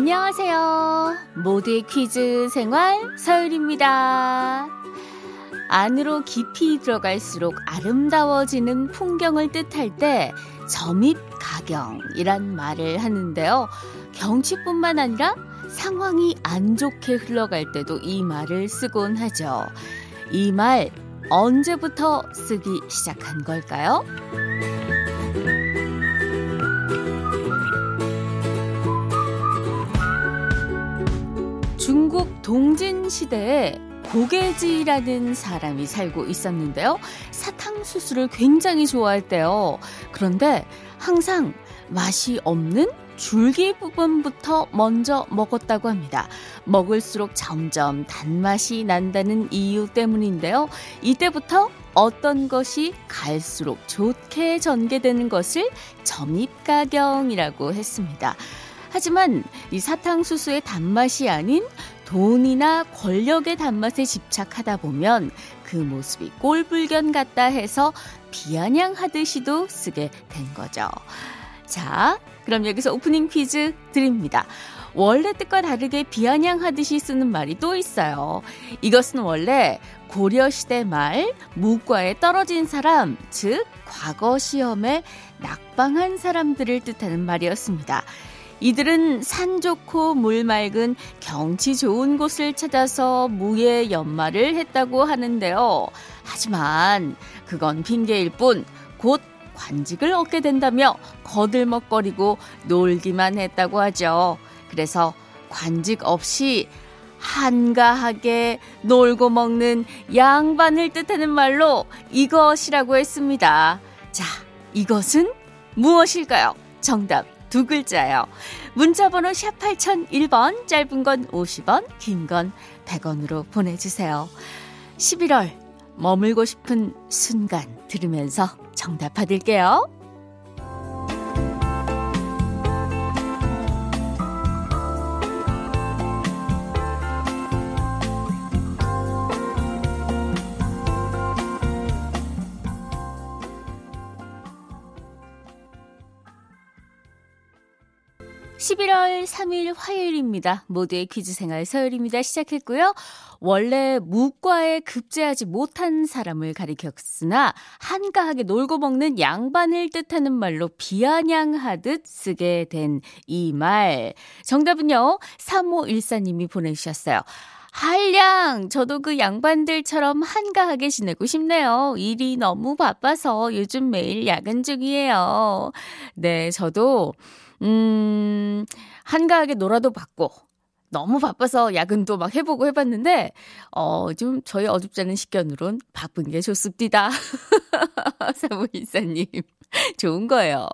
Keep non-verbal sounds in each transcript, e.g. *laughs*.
안녕하세요. 모두의 퀴즈 생활 서율입니다. 안으로 깊이 들어갈수록 아름다워지는 풍경을 뜻할 때 점입가경이란 말을 하는데요. 경치뿐만 아니라 상황이 안 좋게 흘러갈 때도 이 말을 쓰곤 하죠. 이 말 언제부터 쓰기 시작한 걸까요? 중국 동진 시대에 고개지라는 사람이 살고 있었는데요. 사탕수수를 굉장히 좋아했대요. 그런데 항상 맛이 없는 줄기 부분부터 먼저 먹었다고 합니다. 먹을수록 점점 단맛이 난다는 이유 때문인데요. 이때부터 어떤 것이 갈수록 좋게 전개되는 것을 점입가경이라고 했습니다. 하지만 이 사탕수수의 단맛이 아닌 돈이나 권력의 단맛에 집착하다 보면 그 모습이 꼴불견 같다 해서 비아냥하듯이도 쓰게 된 거죠. 자, 그럼 여기서 오프닝 퀴즈 드립니다. 원래 뜻과 다르게 비아냥하듯이 쓰는 말이 또 있어요. 이것은 원래 고려시대 말 무과에 떨어진 사람, 즉 과거 시험에 낙방한 사람들을 뜻하는 말이었습니다. 이들은 산 좋고 물 맑은 경치 좋은 곳을 찾아서 무예 연말을 했다고 하는데요. 하지만 그건 핑계일 뿐 곧 관직을 얻게 된다며 거들먹거리고 놀기만 했다고 하죠. 그래서 관직 없이 한가하게 놀고 먹는 양반을 뜻하는 말로 이것이라고 했습니다. 자, 이것은 무엇일까요? 정답 두 글자요. 문자번호 샵 8001번, 짧은 건 50원, 긴 건 100원으로 보내주세요. 11월, 머물고 싶은 순간 들으면서 정답 받을게요. 11월 3일 화요일입니다. 모두의 퀴즈 생활 서열입니다. 시작했고요. 원래 무과에 급제하지 못한 사람을 가리켰으나 한가하게 놀고 먹는 양반을 뜻하는 말로 비아냥하듯 쓰게 된 이 말. 정답은요. 3514님이 보내주셨어요. 한량, 저도 그 양반들처럼 한가하게 지내고 싶네요. 일이 너무 바빠서 요즘 매일 야근 중이에요. 네, 저도 음, 한가하게 놀아도 받고, 너무 바빠서 야근도 막 해보고 해봤는데, 어, 좀 저희 어줍잖은 식견으론 바쁜 게 좋습니다. *laughs* 사무인사님. 좋은 거예요.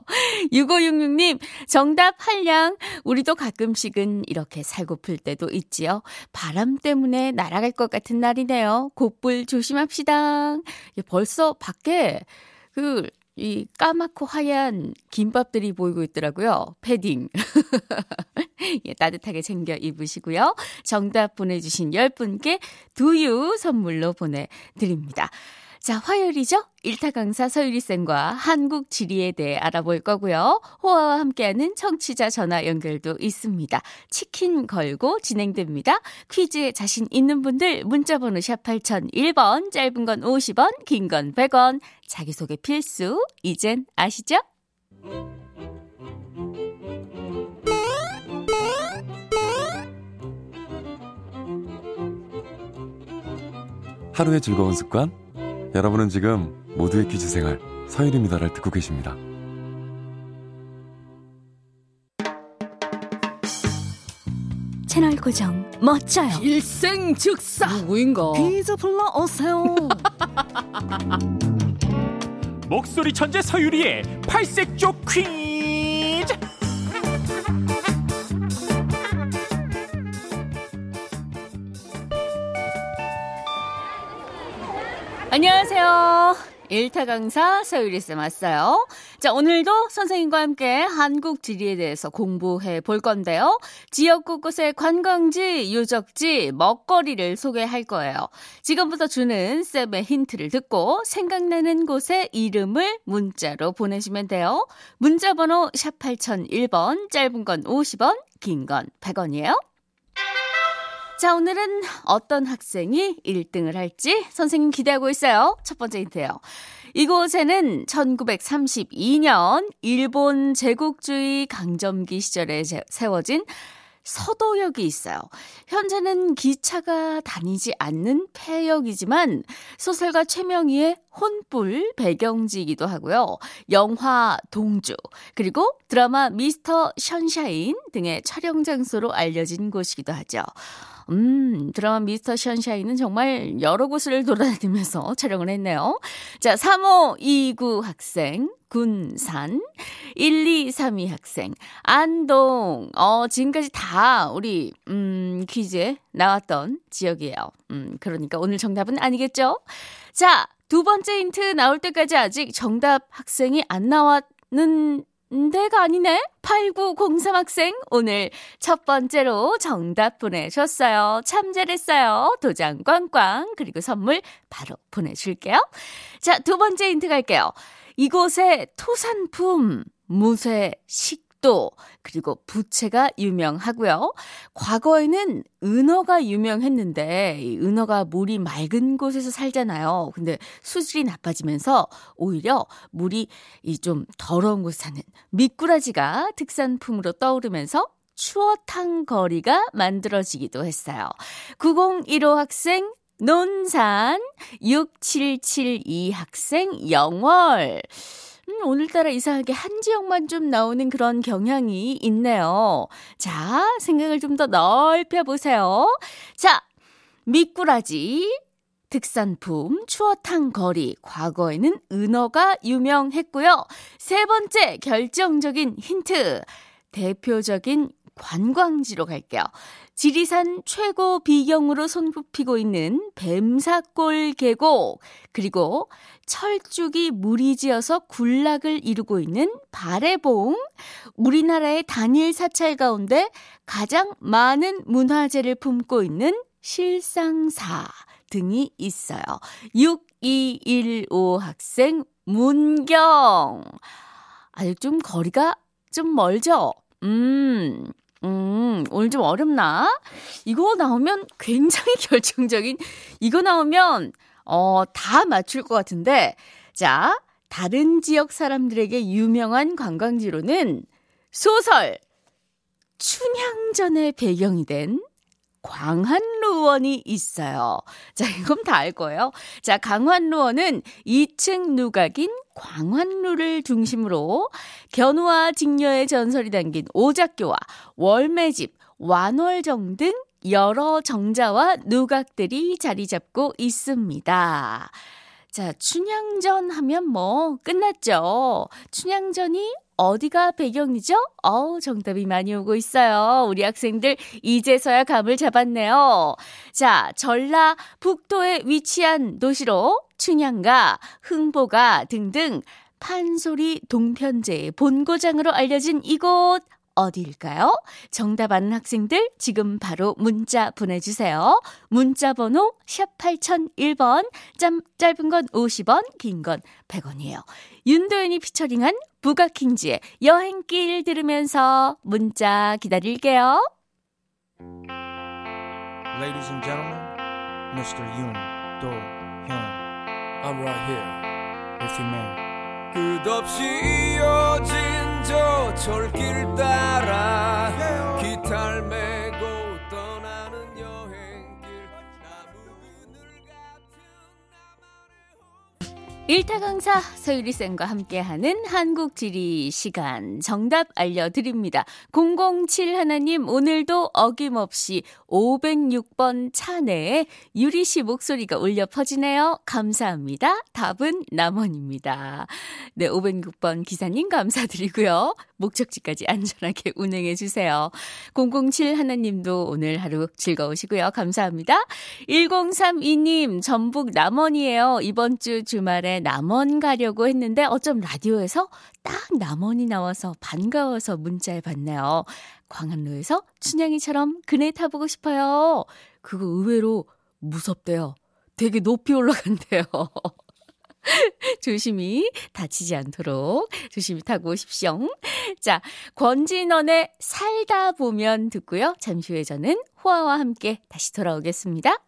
6566님, 정답 한량. 우리도 가끔씩은 이렇게 살고플 때도 있지요. 바람 때문에 날아갈 것 같은 날이네요. 곡불 조심합시다. 벌써 밖에 그 이 까맣고 하얀 김밥들이 보이고 있더라고요. 패딩. *laughs* 예, 따뜻하게 챙겨 입으시고요. 정답 보내주신 10분께 두유 선물로 보내드립니다. 자, 화요일이죠? 일타 강사 서유리쌤과 한국 지리에 대해 알아볼 거고요. 호화와 함께하는 청취자 전화 연결도 있습니다. 치킨 걸고 진행됩니다. 퀴즈에 자신 있는 분들 문자번호 샵 8001번, 짧은 건 50원, 긴 건 100원, 자기소개 필수, 이젠 아시죠? 하루의 즐거운 습관 여러분은 지금 모두의 퀴즈 생활 서일입니다를 듣고 계십니다. 채널 고정 멋져요. 일생 즉사 누구인가? 퀴즈 불러오세요. *laughs* 목소리 천재 서유리의 팔색조 퀴 안녕하세요. 일타 강사 서유리 쌤 왔어요. 자, 오늘도 선생님과 함께 한국 지리에 대해서 공부해 볼 건데요. 지역 곳곳의 관광지, 유적지, 먹거리를 소개할 거예요. 지금부터 주는 쌤의 힌트를 듣고 생각나는 곳의 이름을 문자로 보내시면 돼요. 문자 번호 샵 8001번, 짧은 건 50원, 긴 건 100원이에요. 자, 오늘은 어떤 학생이 1등을 할지 선생님 기대하고 있어요. 첫 번째 힌트예요. 이곳에는 1932년 일본 제국주의 강점기 시절에 세워진 서도역이 있어요. 현재는 기차가 다니지 않는 폐역이지만 소설가 최명희의 혼불 배경지이기도 하고요. 영화 동주, 그리고 드라마 미스터 션샤인 등의 촬영 장소로 알려진 곳이기도 하죠. 음, 드라마 미스터 션샤인은 정말 여러 곳을 돌아다니면서 *laughs* 촬영을 했네요. 자, 3529 학생, 군산, 1232 학생, 안동, 어, 지금까지 다 우리, 음, 퀴즈에 나왔던 지역이에요. 음, 그러니까 오늘 정답은 아니겠죠? 자, 두 번째 힌트 나올 때까지 아직 정답 학생이 안 나왔는 내가 아니네? 8903 학생, 오늘 첫 번째로 정답 보내셨어요. 참 잘했어요. 도장 꽝꽝, 그리고 선물 바로 보내줄게요. 자, 두 번째 힌트 갈게요. 이곳의 토산품, 무쇠, 식, 또 그리고 부채가 유명하고요. 과거에는 은어가 유명했는데 이 은어가 물이 맑은 곳에서 살잖아요. 근데 수질이 나빠지면서 오히려 물이 이 좀 더러운 곳에 사는 미꾸라지가 특산품으로 떠오르면서 추어탕 거리가 만들어지기도 했어요. 9015 학생 논산 6772 학생 영월 음, 오늘따라 이상하게 한 지역만 좀 나오는 그런 경향이 있네요. 자, 생각을 좀 더 넓혀 보세요. 자, 미꾸라지, 특산품, 추어탕 거리, 과거에는 은어가 유명했고요. 세 번째 결정적인 힌트, 대표적인 관광지로 갈게요. 지리산 최고 비경으로 손꼽히고 있는 뱀사골 계곡, 그리고 철쭉이 무리지어서 군락을 이루고 있는 발해봉, 우리나라의 단일 사찰 가운데 가장 많은 문화재를 품고 있는 실상사 등이 있어요. 6215 학생 문경. 아직 좀 거리가 좀 멀죠? 음, 음, 오늘 좀 어렵나? 이거 나오면 굉장히 *laughs* 결정적인, 이거 나오면, 어, 다 맞출 것 같은데, 자, 다른 지역 사람들에게 유명한 관광지로는 소설, 춘향전의 배경이 된 광한루원이 있어요. 자, 이건 다 알 거예요. 자, 강환루원은 2층 누각인 광환루를 중심으로 견우와 직녀의 전설이 담긴 오작교와 월매집, 완월정 등 여러 정자와 누각들이 자리 잡고 있습니다. 자, 춘향전 하면 뭐 끝났죠. 춘향전이 어디가 배경이죠? 어우, 정답이 많이 오고 있어요. 우리 학생들 이제서야 감을 잡았네요. 자, 전라 북도에 위치한 도시로 춘향가, 흥보가 등등 판소리 동편제의 본고장으로 알려진 이곳 어디일까요? 정답 아는 학생들 지금 바로 문자 보내주세요. 문자 번호 샵 8001번, 짬, 짧은 건 50원, 긴 건 100원이에요. 윤도현이 피처링한 부가킹즈의 여행길 들으면서 문자 기다릴게요. Ladies and gentlemen, Mr. Yoon Do-hyun. I'm right here, if you may. 끝없이 이어진 저 철길 따라 기타를 일타 강사 서유리 쌤과 함께하는 한국 지리 시간 정답 알려드립니다. 007 하나님 오늘도 어김없이 506번 차 내에 유리 씨 목소리가 울려 퍼지네요. 감사합니다. 답은 남원입니다. 네, 506번 기사님 감사드리고요. 목적지까지 안전하게 운행해 주세요. 007 하나님도 오늘 하루 즐거우시고요. 감사합니다. 1032님 전북 남원이에요. 이번 주 주말에 남원 가려고 했는데 어쩜 라디오에서 딱 남원이 나와서 반가워서 문자를 받네요. 광안로에서 춘향이처럼 그네 타보고 싶어요. 그거 의외로 무섭대요. 되게 높이 올라간대요. *laughs* 조심히 다치지 않도록 조심히 타고 오십시오. 자, 권진원의 살다 보면 듣고요. 잠시 후에 저는 호아와 함께 다시 돌아오겠습니다.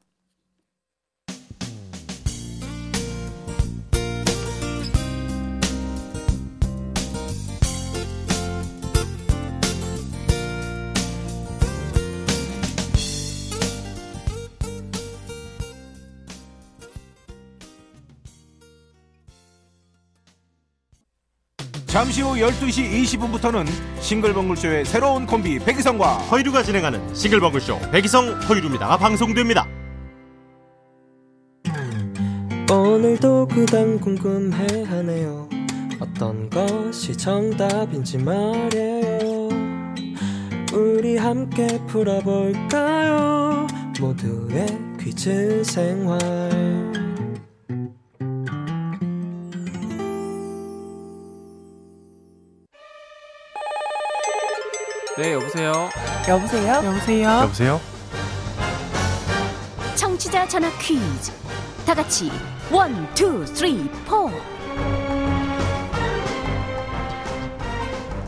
잠시 후 12시 20분부터는 싱글벙글쇼의 새로운 콤비 백이성과 허이루가 진행하는 싱글벙글쇼 백이성 허이루입니다. 방송됩니다. 오늘도 그단 궁금해하네요. 어떤 것이 정답인지 말이에요. 우리 함께 풀어볼까요? 모두의 퀴즈 생활. 네, 여보세요. 여보세요? 여보세요? 여보세요? 청취자 전화 퀴즈. 다 같이 one, two, three, four.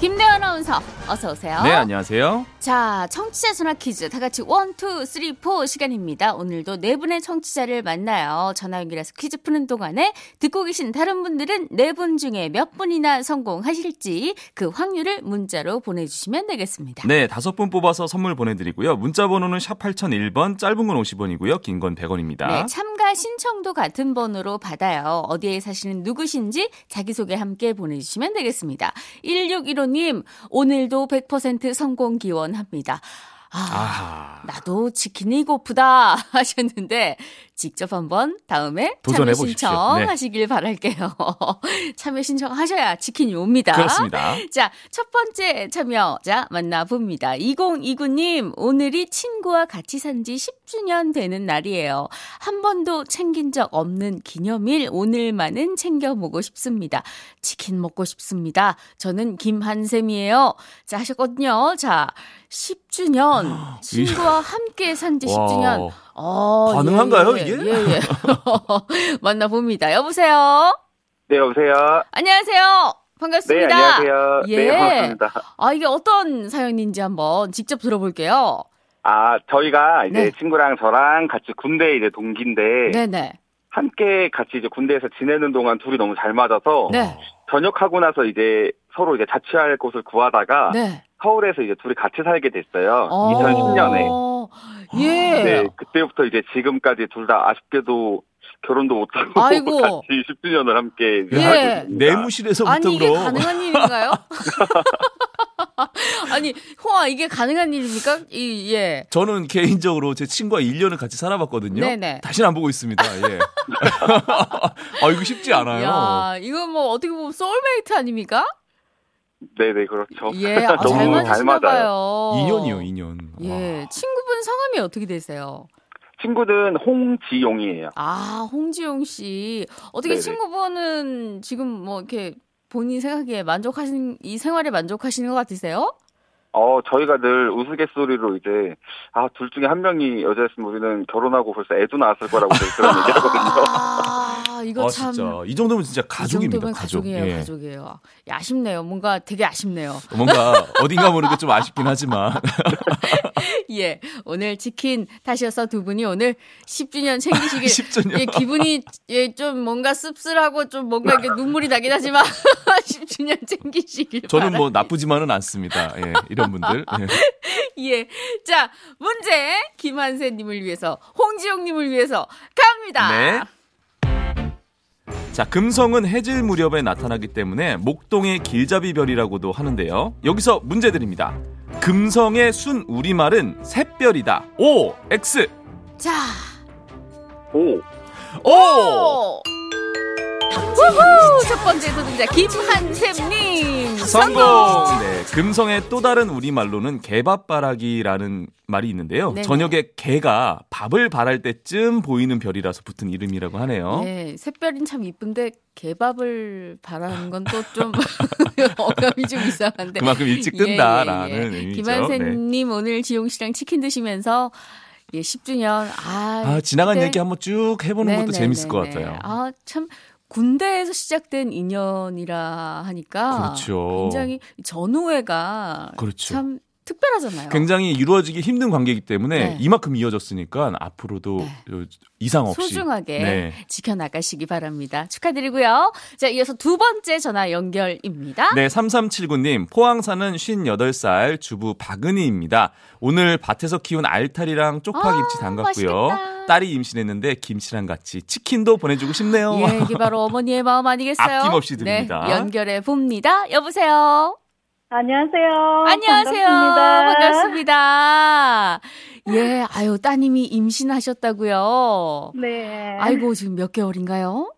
김대 아나운서 어서 오세요. 네, 안녕하세요. 자, 청취자 전화 퀴즈 다 같이 one, two, three, four 시간입니다. 오늘도 네 분의 청취자를 만나요. 전화 연결해서 퀴즈 푸는 동안에 듣고 계신 다른 분들은 네 분 중에 몇 분이나 성공하실지 그 확률을 문자로 보내주시면 되겠습니다. 네, 다섯 분 뽑아서 선물 보내드리고요. 문자 번호는 샵 8001번, 짧은 건 50원이고요. 긴 건 100원입니다. 네, 참가 신청도 같은 번호로 받아요. 어디에 사시는 누구신지 자기소개 함께 보내주시면 되겠습니다. 1615님, 오늘도 100% 성공 기원 합니다. 아, 아하. 나도 치킨이 고프다 *laughs* 하셨는데 직접 한번 다음에 도전해 참여 보십시오. 신청하시길 바랄게요. *laughs* 참여 신청하셔야 치킨이 옵니다. 그렇습니다. 자, 첫 번째 참여자 만나봅니다. 2029님, 오늘이 친구와 같이 산 지 10주년 되는 날이에요. 한 번도 챙긴 적 없는 기념일, 오늘만은 챙겨보고 싶습니다. 치킨 먹고 싶습니다. 저는 김한샘이에요. 자, 하셨거든요. 자, 10주년. *gasps* 친구와 함께 산 지 10주년. 와. 어, 가능한가요, 예, 이게? 예, 예. *laughs* 만나봅니다. 여보세요? 네, 여보세요. 안녕하세요. 반갑습니다. 네, 안녕하세요. 예. 네, 반갑습니다. 아, 이게 어떤 사연인지 한번 직접 들어볼게요. 아, 저희가 이제 네. 친구랑 저랑 같이 군대 이제 동기인데 네네. 함께 같이 이제 군대에서 지내는 동안 둘이 너무 잘 맞아서 네. 전역하고 나서 이제 서로 이제 자취할 곳을 구하다가 네. 서울에서 이제 둘이 같이 살게 됐어요. 어, 2010년에. 예. 네, 그때부터 이제 지금까지 둘 다 아쉽게도 결혼도 못하고 *laughs* 아이고. 같이 10주년을 함께 예. 있습니다. 내무실에서부터 아니, 이게 그럼. 가능한 일인가요? *laughs* 아니, 호아, 이게 가능한 일입니까? 이, 예. 저는 개인적으로 제 친구와 1년을 같이 살아봤거든요. 네네. 다시는 안 보고 있습니다. 예. *laughs* 아, 이거 쉽지 않아요. 야, 이거 뭐 어떻게 보면 소울메이트 아닙니까? 네네, 그렇죠. 예, *laughs* 아, 잘 너무 잘 맞아요. 봐요. 2년이요, 2년. 예, 친구분 성함이 어떻게 되세요? 친구는 홍지용이에요. 아, 홍지용 씨. 어떻게 네네. 친구분은 지금 뭐 이렇게 본인 생각에 만족하시는, 이 생활에 만족하시는 것 같으세요? 어, 저희가 늘 우스갯소리로 이제, 아, 둘 중에 한 명이 여자였으면 우리는 결혼하고 벌써 애도 낳았을 거라고 늘 그런 얘기 하거든요. *laughs* *laughs* 아, 이거 아, 참. 진짜. 이 정도면 진짜 이 가족입니다. 정도면 가족. 가족 이에요, 예. 가족이에요. 야, 아쉽네요. 뭔가 되게 아쉽네요. 뭔가 어딘가 모르게 좀 아쉽긴 하지만. *laughs* 예. 오늘 치킨 타셔서 두 분이 오늘 10주년 챙기시길. *laughs* 10주년. 예, 기분이 예, 좀 뭔가 씁쓸하고 좀 뭔가 이렇게 눈물이 나긴 하지만 *laughs* 10주년 챙기시길. 저는 바라- 뭐 나쁘지만은 않습니다. 예, 이런 분들. 예. 예. 자, 문제. 김한세 님을 위해서, 홍지용 님을 위해서 갑니다. 네. 자, 금성은 해질 무렵에 나타나기 때문에 목동의 길잡이별이라고도 하는데요. 여기서 문제 드립니다. 금성의 순 우리말은 샛별이다. O, X. 자. 오. 오! 우후! 첫 번째 도전자 김한샘님 성공! 네, 금성의 또 다른 우리말로는 개밥바라기라는 말이 있는데요. 네네. 저녁에 개가 밥을 발할 때쯤 보이는 별이라서 붙은 이름이라고 하네요. 네, 샛별은 참 이쁜데 개밥을 바라는 건 또 *laughs* 좀 *laughs* 어감이 좀 이상한데. 그만큼 일찍 뜬다라는 의미죠. 김한샘님 오늘 지용 씨랑 치킨 드시면서 예, 10주년 아, 아, 지나간 그때- 얘기 한번 쭉 해보는 것도 네네네네. 재밌을 것 같아요. 아, 참 군대에서 시작된 인연이라 하니까 그렇죠. 굉장히 전우회가 그렇죠. 참 특별하잖아요. 굉장히 이루어지기 힘든 관계이기 때문에 네. 이만큼 이어졌으니까 앞으로도 요- 이상 없이 소중하게 네. 지켜나가시기 바랍니다. 축하드리고요. 자, 이어서 두 번째 전화 연결입니다. 네, 3379님, 포항 사는 58살 주부 박은희입니다. 오늘 밭에서 키운 알타리랑 쪽파 김치 담갔고요. 아, 맛있겠다. 딸이 임신했는데 김치랑 같이 치킨도 보내주고 싶네요. 예, 이게 바로 어머니의 마음 아니겠어요? 아낌없이 드립니다. 네, 연결해 봅니다. 여보세요. 안녕하세요. 안녕하세요. 반갑습니다. 반갑습니다. 예, 아유 따님이 임신하셨다고요. 네. 아이고 지금 몇 개월인가요?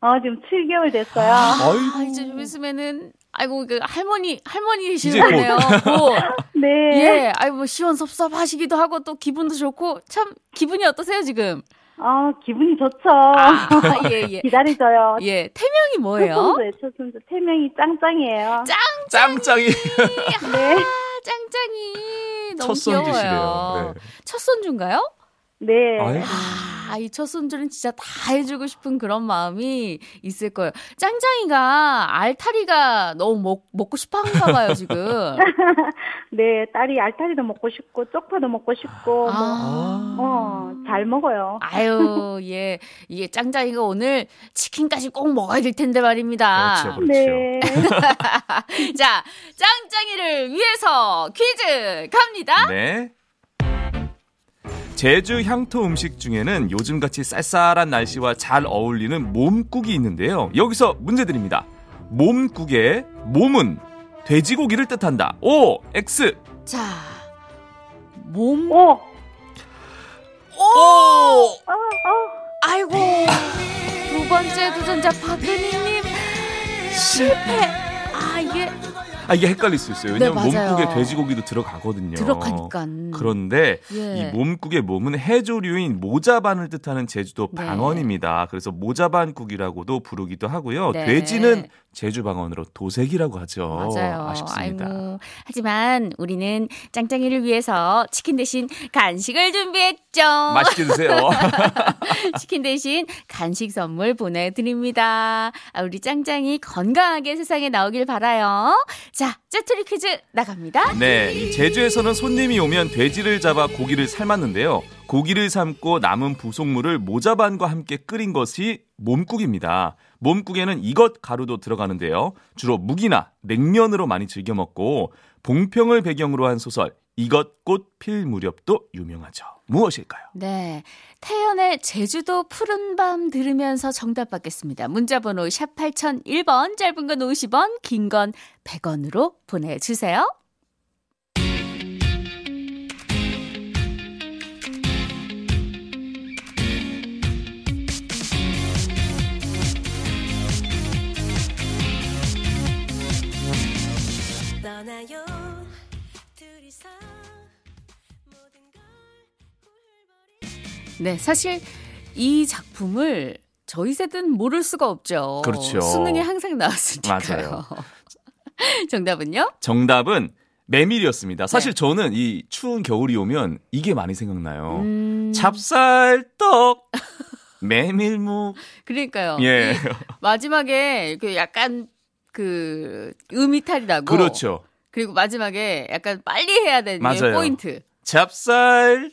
어, 지금 7개월 됐어요. 아, 이제 좀 있으면은 아이고 그 할머니 할머니 이제 되시는 거네요. 곧. *laughs* 네. 예, 아이고 뭐 시원섭섭하시기도 하고 또 기분도 좋고 참 기분이 어떠세요 지금? 아, 기분이 좋죠. 아, 예, 예. *laughs* 기다리져요. 예, 태명이 뭐예요? 초선수예요, 초선수. 태명이 짱짱이에요. 짱짱이. 네. 짱짱이 너무 첫. 귀여워요. 네. 첫 손주인가요? 네. 아이고. 아, 이 첫 손주는 진짜 다 해주고 싶은 그런 마음이 있을 거예요. 짱짱이가 알타리가 너무 먹, 먹고 싶어 한가 봐요, 지금. *laughs* 네, 딸이 알타리도 먹고 싶고, 쪽파도 먹고 싶고, 아. 뭐, 어, 잘 먹어요. 아유, *laughs* 예. 이게 짱짱이가 오늘 치킨까지 꼭 먹어야 될 텐데 말입니다. 그렇죠, 그렇죠. 네. *laughs* 자, 짱짱이를 위해서 퀴즈 갑니다. 네. 제주 향토 음식 중에는 요즘같이 쌀쌀한 날씨와 잘 어울리는 몸국이 있는데요. 여기서 문제 드립니다. 몸국의 몸은 돼지고기를 뜻한다. O, X. 자, 몸. 오! 오! 아, 아. 아이고. 두 번째 도전자 박은희님 실패. 아, 이게 아, 이게 헷갈릴 수 있어요. 네, 왜냐면 맞아요. 몸국에 돼지고기도 들어가거든요. 들어가니까. 그런데 예. 이 몸국의 몸은 해조류인 모자반을 뜻하는 제주도 네. 방언입니다. 그래서 모자반국이라고도 부르기도 하고요. 네. 돼지는 제주 방언으로 도색이라고 하죠. 맞아요. 아쉽습니다. 아이고. 하지만 우리는 짱짱이를 위해서 치킨 대신 간식을 준비했죠. 맛있게 드세요. *laughs* 치킨 대신 간식 선물 보내드립니다. 아, 우리 짱짱이 건강하게 세상에 나오길 바라요. 자, 짜투리 퀴즈 나갑니다. 네, 이 제주에서는 손님이 오면 돼지를 잡아 고기를 삶았는데요. 고기를 삶고 남은 부속물을 모자반과 함께 끓인 것이 몸국입니다. 몸국에는 이것 가루도 들어가는데요. 주로 묵이나 냉면으로 많이 즐겨 먹고 봉평을 배경으로 한 소설 이것 꽃 필 무렵도 유명하죠. 무엇일까요? 네. 태연의 제주도 푸른 밤 들으면서 정답 받겠습니다. 문자 번호 샵 8001번, 짧은 건 50원, 긴 건 100원으로 보내 주세요. 떠나요 네, 사실 이 작품을 저희 세대는 모를 수가 없죠. 그렇죠. 수능에 항상 나왔으니까요. 맞아요. *laughs* 정답은요? 정답은 메밀이었습니다. 사실 네. 저는 이 추운 겨울이 오면 이게 많이 생각나요. 음, 찹쌀떡, *laughs* 메밀묵. 그러니까요. 예. 이 마지막에 그 약간 그 음이탈이 나고 그렇죠. 그리고 마지막에 약간 빨리 해야 되는 게 맞아요. 포인트. 찹쌀떡.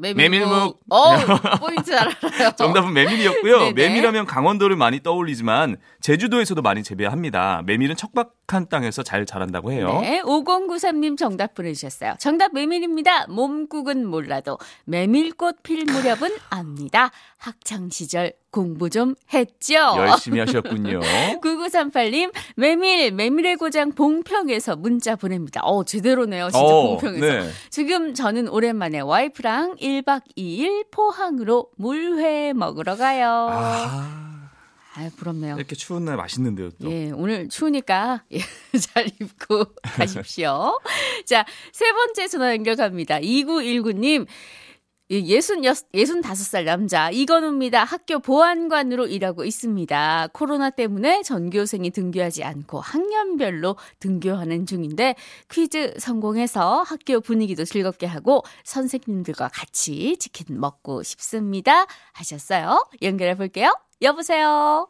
메밀묵. 어, *laughs* 포인트 잘 알아요. 정답은 메밀이었고요. 네네. 메밀하면 강원도를 많이 떠올리지만 제주도에서도 많이 재배합니다. 메밀은 척박 한 땅에서 잘 자란다고 해요. 네, 5093님 정답 보내주셨어요. 정답 메밀입니다. 몸국은 몰라도 메밀꽃 필 무렵은 *laughs* 압니다. 학창 시절 공부 좀 했죠? 열심히 하셨군요. *laughs* 9938님, 메밀, 메밀의 고장 봉평에서 문자 보냅니다. 어, 제대로네요. 진짜 어, 봉평에서. 네. 지금 저는 오랜만에 와이프랑 1박 2일 포항으로 물회 먹으러 가요. 아, 아, 부럽네요. 이렇게 추운 날 맛있는데요, 또. 예, 오늘 추우니까 *laughs* 예, 잘 입고 *laughs* 가십시오. 자, 세 번째 전화 연결합니다. 2919님. 예순 예순 다섯 살 남자 이건우입니다. 학교 보안관으로 일하고 있습니다. 코로나 때문에 전교생이 등교하지 않고 학년별로 등교하는 중인데 퀴즈 성공해서 학교 분위기도 즐겁게 하고 선생님들과 같이 치킨 먹고 싶습니다. 하셨어요. 연결해 볼게요. 여보세요.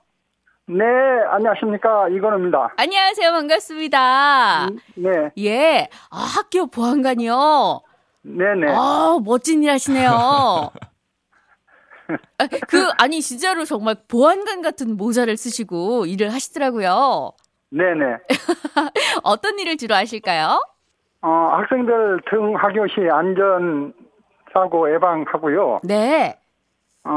네, 안녕하십니까. 이건우입니다. 안녕하세요. 반갑습니다. 네. 예. 아, 학교 보안관이요. 네네. 아, 멋진 일 하시네요. *laughs* 아, 그, 아니, 진짜로 정말 보안관 같은 모자를 쓰시고 일을 하시더라고요. 네네. *laughs* 어떤 일을 주로 하실까요? 어, 학생들 등 학교 시 안전 사고 예방하고요. 네. 어,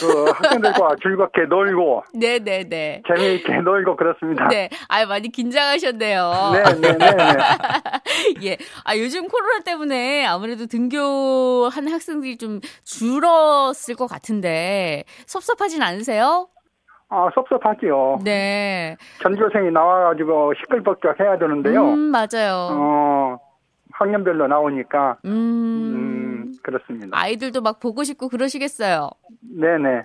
그 학생들과 즐겁게 놀고 네네네. 재미있게 놀고 그렇습니다. 네. 아 많이 긴장하셨네요. 네네네. *laughs* 예. 아, 요즘 코로나 때문에 아무래도 등교한 학생들이 좀 줄었을 것 같은데 섭섭하진 않으세요? 아, 섭섭하지요. 네. 전교생이 나와가지고 시끌벅적 해야 되는데요. 음, 맞아요. 어, 학년별로 나오니까. 음. 음, 그렇습니다. 아이들도 막 보고 싶고 그러시겠어요. 네네.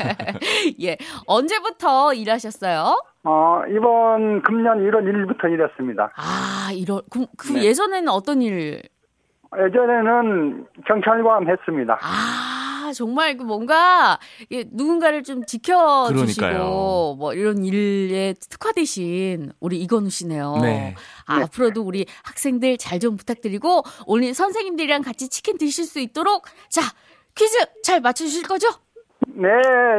*laughs* 예. 언제부터 일하셨어요? 어, 이번 금년 1월 1일부터 일했습니다. 아, 1월. 그, 그 네. 예전에는 어떤 일? 예전에는 경찰관 했습니다. 아, 정말 그 뭔가 예, 누군가를 좀 지켜주시고 그러니까요. 뭐 이런 일에 특화되신 우리 이건우 씨네요. 네. 아, 앞으로도 우리 학생들 잘 좀 부탁드리고 오늘 선생님들이랑 같이 치킨 드실 수 있도록 자 퀴즈 잘 맞춰주실 거죠? 네,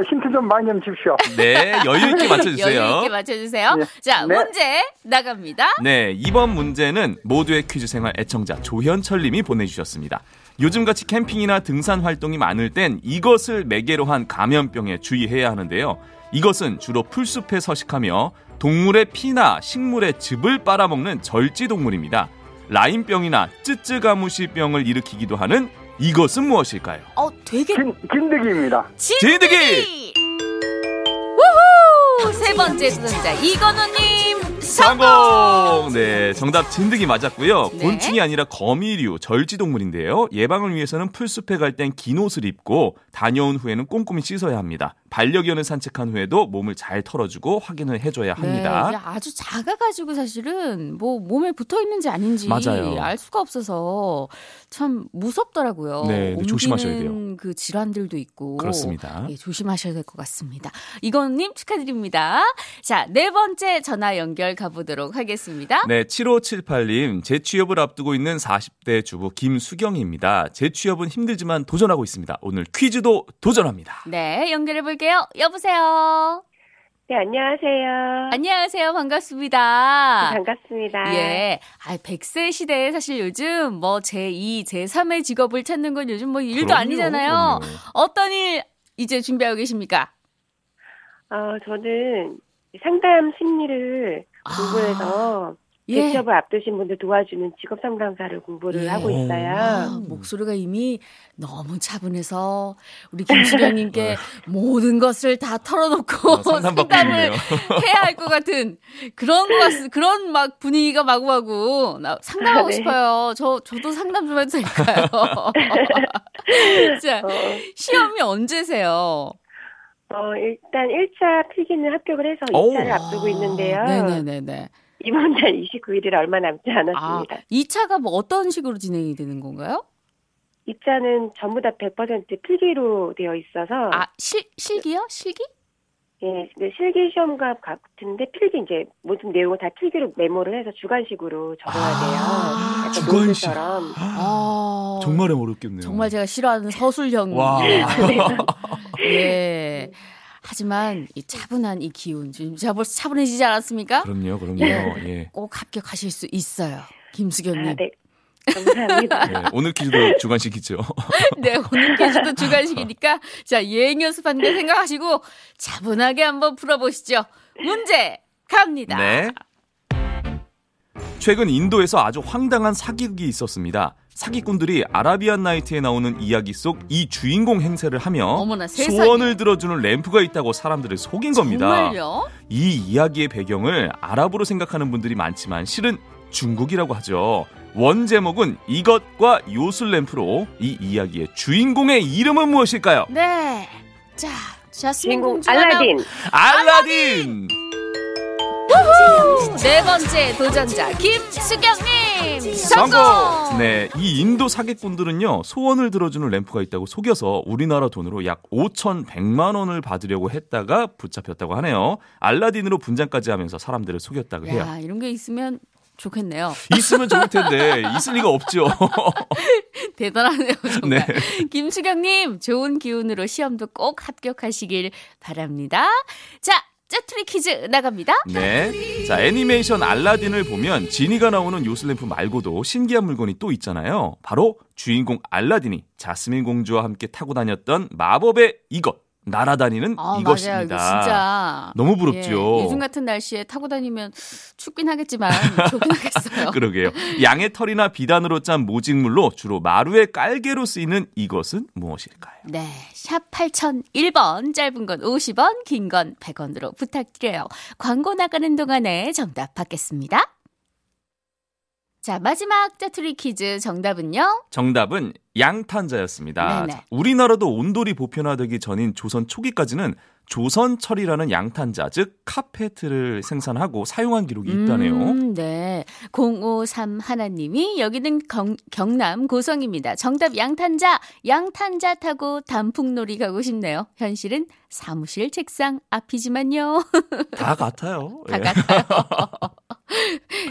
힌트 좀 많이 좀 주십시오. 네, 여유 있게 *laughs* 맞춰주세요. 여유 있게 맞춰주세요. 네. 자 네. 문제 나갑니다. 네, 이번 문제는 모두의 퀴즈 생활 애청자 조현철 님이 보내주셨습니다. 요즘같이 캠핑이나 등산 활동이 많을 땐 이것을 매개로 한 감염병에 주의해야 하는데요. 이것은 주로 풀숲에 서식하며 동물의 피나 식물의 즙을 빨아먹는 절지동물입니다. 라임병이나 쯔쯔가무시병을 일으키기도 하는 이것은 무엇일까요? 어 되게 진, 진드기입니다. 진드기! 우후! 세 번째 도전자 이건우님 성공! 네, 정답 진드기 맞았고요. 네. 곤충이 아니라 거미류, 절지동물인데요. 예방을 위해서는 풀숲에 갈 땐 긴 옷을 입고 다녀온 후에는 꼼꼼히 씻어야 합니다. 반려견을 산책한 후에도 몸을 잘 털어주고 확인을 해줘야 합니다. 네, 아주 작아가지고 사실은 뭐 몸에 붙어 있는지 아닌지 맞아요. 알 수가 없어서 참 무섭더라고요. 네, 네, 조심하셔야 돼요. 그 질환들도 있고 그렇습니다. 예, 조심하셔야 될 것 같습니다. 이건님 축하드립니다. 자, 네 번째 전화 연결 가보도록 하겠습니다. 네, 7578님, 재취업을 앞두고 있는 40대 주부 김수경입니다. 재취업은 힘들지만 도전하고 있습니다. 오늘 퀴즈도 도전합니다. 네, 연결해 볼게요. 여보세요. 네, 안녕하세요. 안녕하세요. 반갑습니다. 반갑습니다. 예. 아, 100세 시대에 사실 요즘 뭐 제2, 제3의 직업을 찾는 건 요즘 뭐 일도 그럼요, 아니잖아요. 그럼요. 어떤 일 이제 준비하고 계십니까? 어, 저는 상담 심리를 공부해서 예. 재취업을 앞두신 분들 도와주는 직업 상담사를 공부를 예. 하고 있어요. 아, 목소리가 이미 너무 차분해서 우리 김수경님께 모든 것을 다 털어놓고 어, 상담을. 해야 할 것 같은 그런 것 같, 그런 막 분위기가 마구마구 나 상담하고 네. 싶어요. 저 저도 상담 좀 해도 될까요? *laughs* 자, 어, 시험이 언제세요? 어, 일단 1차 필기는 합격을 해서 오. 2차를 앞두고 있는데요. 네네네네. 이번 달 29일이 얼마 남지 아, 않았습니다. 2차가 뭐 어떤 식으로 진행이 되는 건가요? 2차는 전부 다 100% 필기로 되어 있어서 아, 실, 실기요? 실기? 예, 네, 실기 시험과 같은데 필기 이제 모든 내용을 다 필기로 메모를 해서 주관식으로 적어야 돼요. 아, 약간 주관식. 논술처럼. 아, 정말 어렵겠네요. 정말 제가 싫어하는 서술형. 와. 예. *laughs* *laughs* 하지만 이 차분한 이 기운 지금 제가 벌써 차분해지지 않았습니까? 그럼요, 그럼요. 예. 예. *laughs* 꼭 합격하실 수 있어요. 김수경님. 아, 네. 감사합니다. *laughs* 네, 오늘 퀴즈도 주관식이죠. 네, 오늘 퀴즈도 주간식이니까 *laughs* 자 예행 연습한 게 생각하시고 차분하게 한번 풀어보시죠. 문제 갑니다. 네. 최근 인도에서 아주 황당한 사기극이 있었습니다. 사기꾼들이 아라비안 나이트에 나오는 이야기 속 이 주인공 행세를 하며 어머나. 소원을 들어주는 램프가 있다고 사람들을 속인 겁니다. 정말요? 이 이야기의 배경을 아랍으로 생각하는 분들이 많지만 실은 중국이라고 하죠. 원 제목은 이것과 요술 램프로 이 이야기의 주인공의 이름은 무엇일까요? 네. 자, 자스민 주인공 공주 알라딘. 알라딘. 네 번째 도전자 김수경님 성공. 네, 이 인도 사기꾼들은요 소원을 들어주는 램프가 있다고 속여서 우리나라 돈으로 약 5,100만 원을 받으려고 했다가 붙잡혔다고 하네요. 알라딘으로 분장까지 하면서 사람들을 속였다고 해요. 야, 이런 게 있으면 좋겠네요. 있으면 좋을 텐데 *laughs* 있을 리가 없죠. *laughs* 대단하네요, 정말. 네. 김수경님, 좋은 기운으로 시험도 꼭 합격하시길 바랍니다. 자, 짜투리 퀴즈 나갑니다. 네. 자, 애니메이션 알라딘을 보면 지니가 나오는 요술램프 말고도 신기한 물건이 또 있잖아요. 바로 주인공 알라딘이 자스민 공주와 함께 타고 다녔던 마법의 이것. 날아다니는 아, 이것입니다. 맞아요. 진짜. 너무 부럽죠. 예, 요즘 같은 날씨에 타고 다니면 춥긴 하겠지만 *laughs* 좋긴 하겠어요. 그러게요. 양의 털이나 비단으로 짠 모직물로 주로 마루의 깔개로 쓰이는 이것은 무엇일까요? 네, 샵 8001번, 짧은 건 50원, 긴 건 100원으로 부탁드려요. 광고 나가는 동안에 정답 받겠습니다. 자, 마지막 짜투리 퀴즈 정답은요? 정답은 양탄자였습니다. 네네. 자, 우리나라도 온돌이 보편화되기 전인 조선 초기까지는 조선철이라는 양탄자, 즉 카페트를 생산하고 사용한 기록이 있다네요. 음, 네. 053 하나님이 여기는 경, 경남 고성입니다. 정답 양탄자. 양탄자 타고 단풍놀이 가고 싶네요. 현실은 사무실 책상 앞이지만요. *laughs* 다 같아요. 다 예. 같아요. *laughs*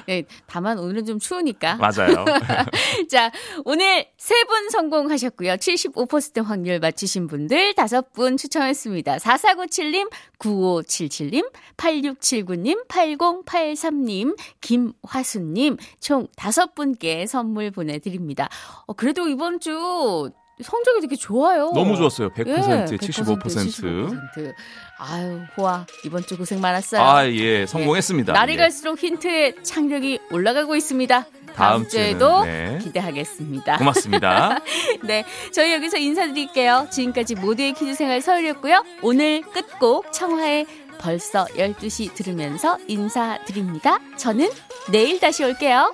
네, 다만 오늘은 좀 추우니까. 맞아요. *laughs* 자, 오늘 세 분 성공하셨고요. 75% 확률 맞추신 분들 다섯 분 추첨했습니다. 4497님, 9577님, 8679님, 8083님, 김화수님, 총 다섯 분께 선물 보내드립니다. 어, 그래도 이번 주 성적이 되게 좋아요. 너무 좋았어요. 100%, 예, 75%. 75%. 아유, 호아, 이번 주 고생 많았어요. 아, 예, 성공했습니다. 날이 예. 갈수록 힌트의 창력이 올라가고 있습니다. 다음 다음 주에도 네. 기대하겠습니다. 고맙습니다. *laughs* 네, 저희 여기서 인사드릴게요. 지금까지 모두의 퀴즈 생활 서울이었고요. 오늘 끝곡 청하의 벌써 12시 들으면서 인사드립니다. 저는 내일 다시 올게요.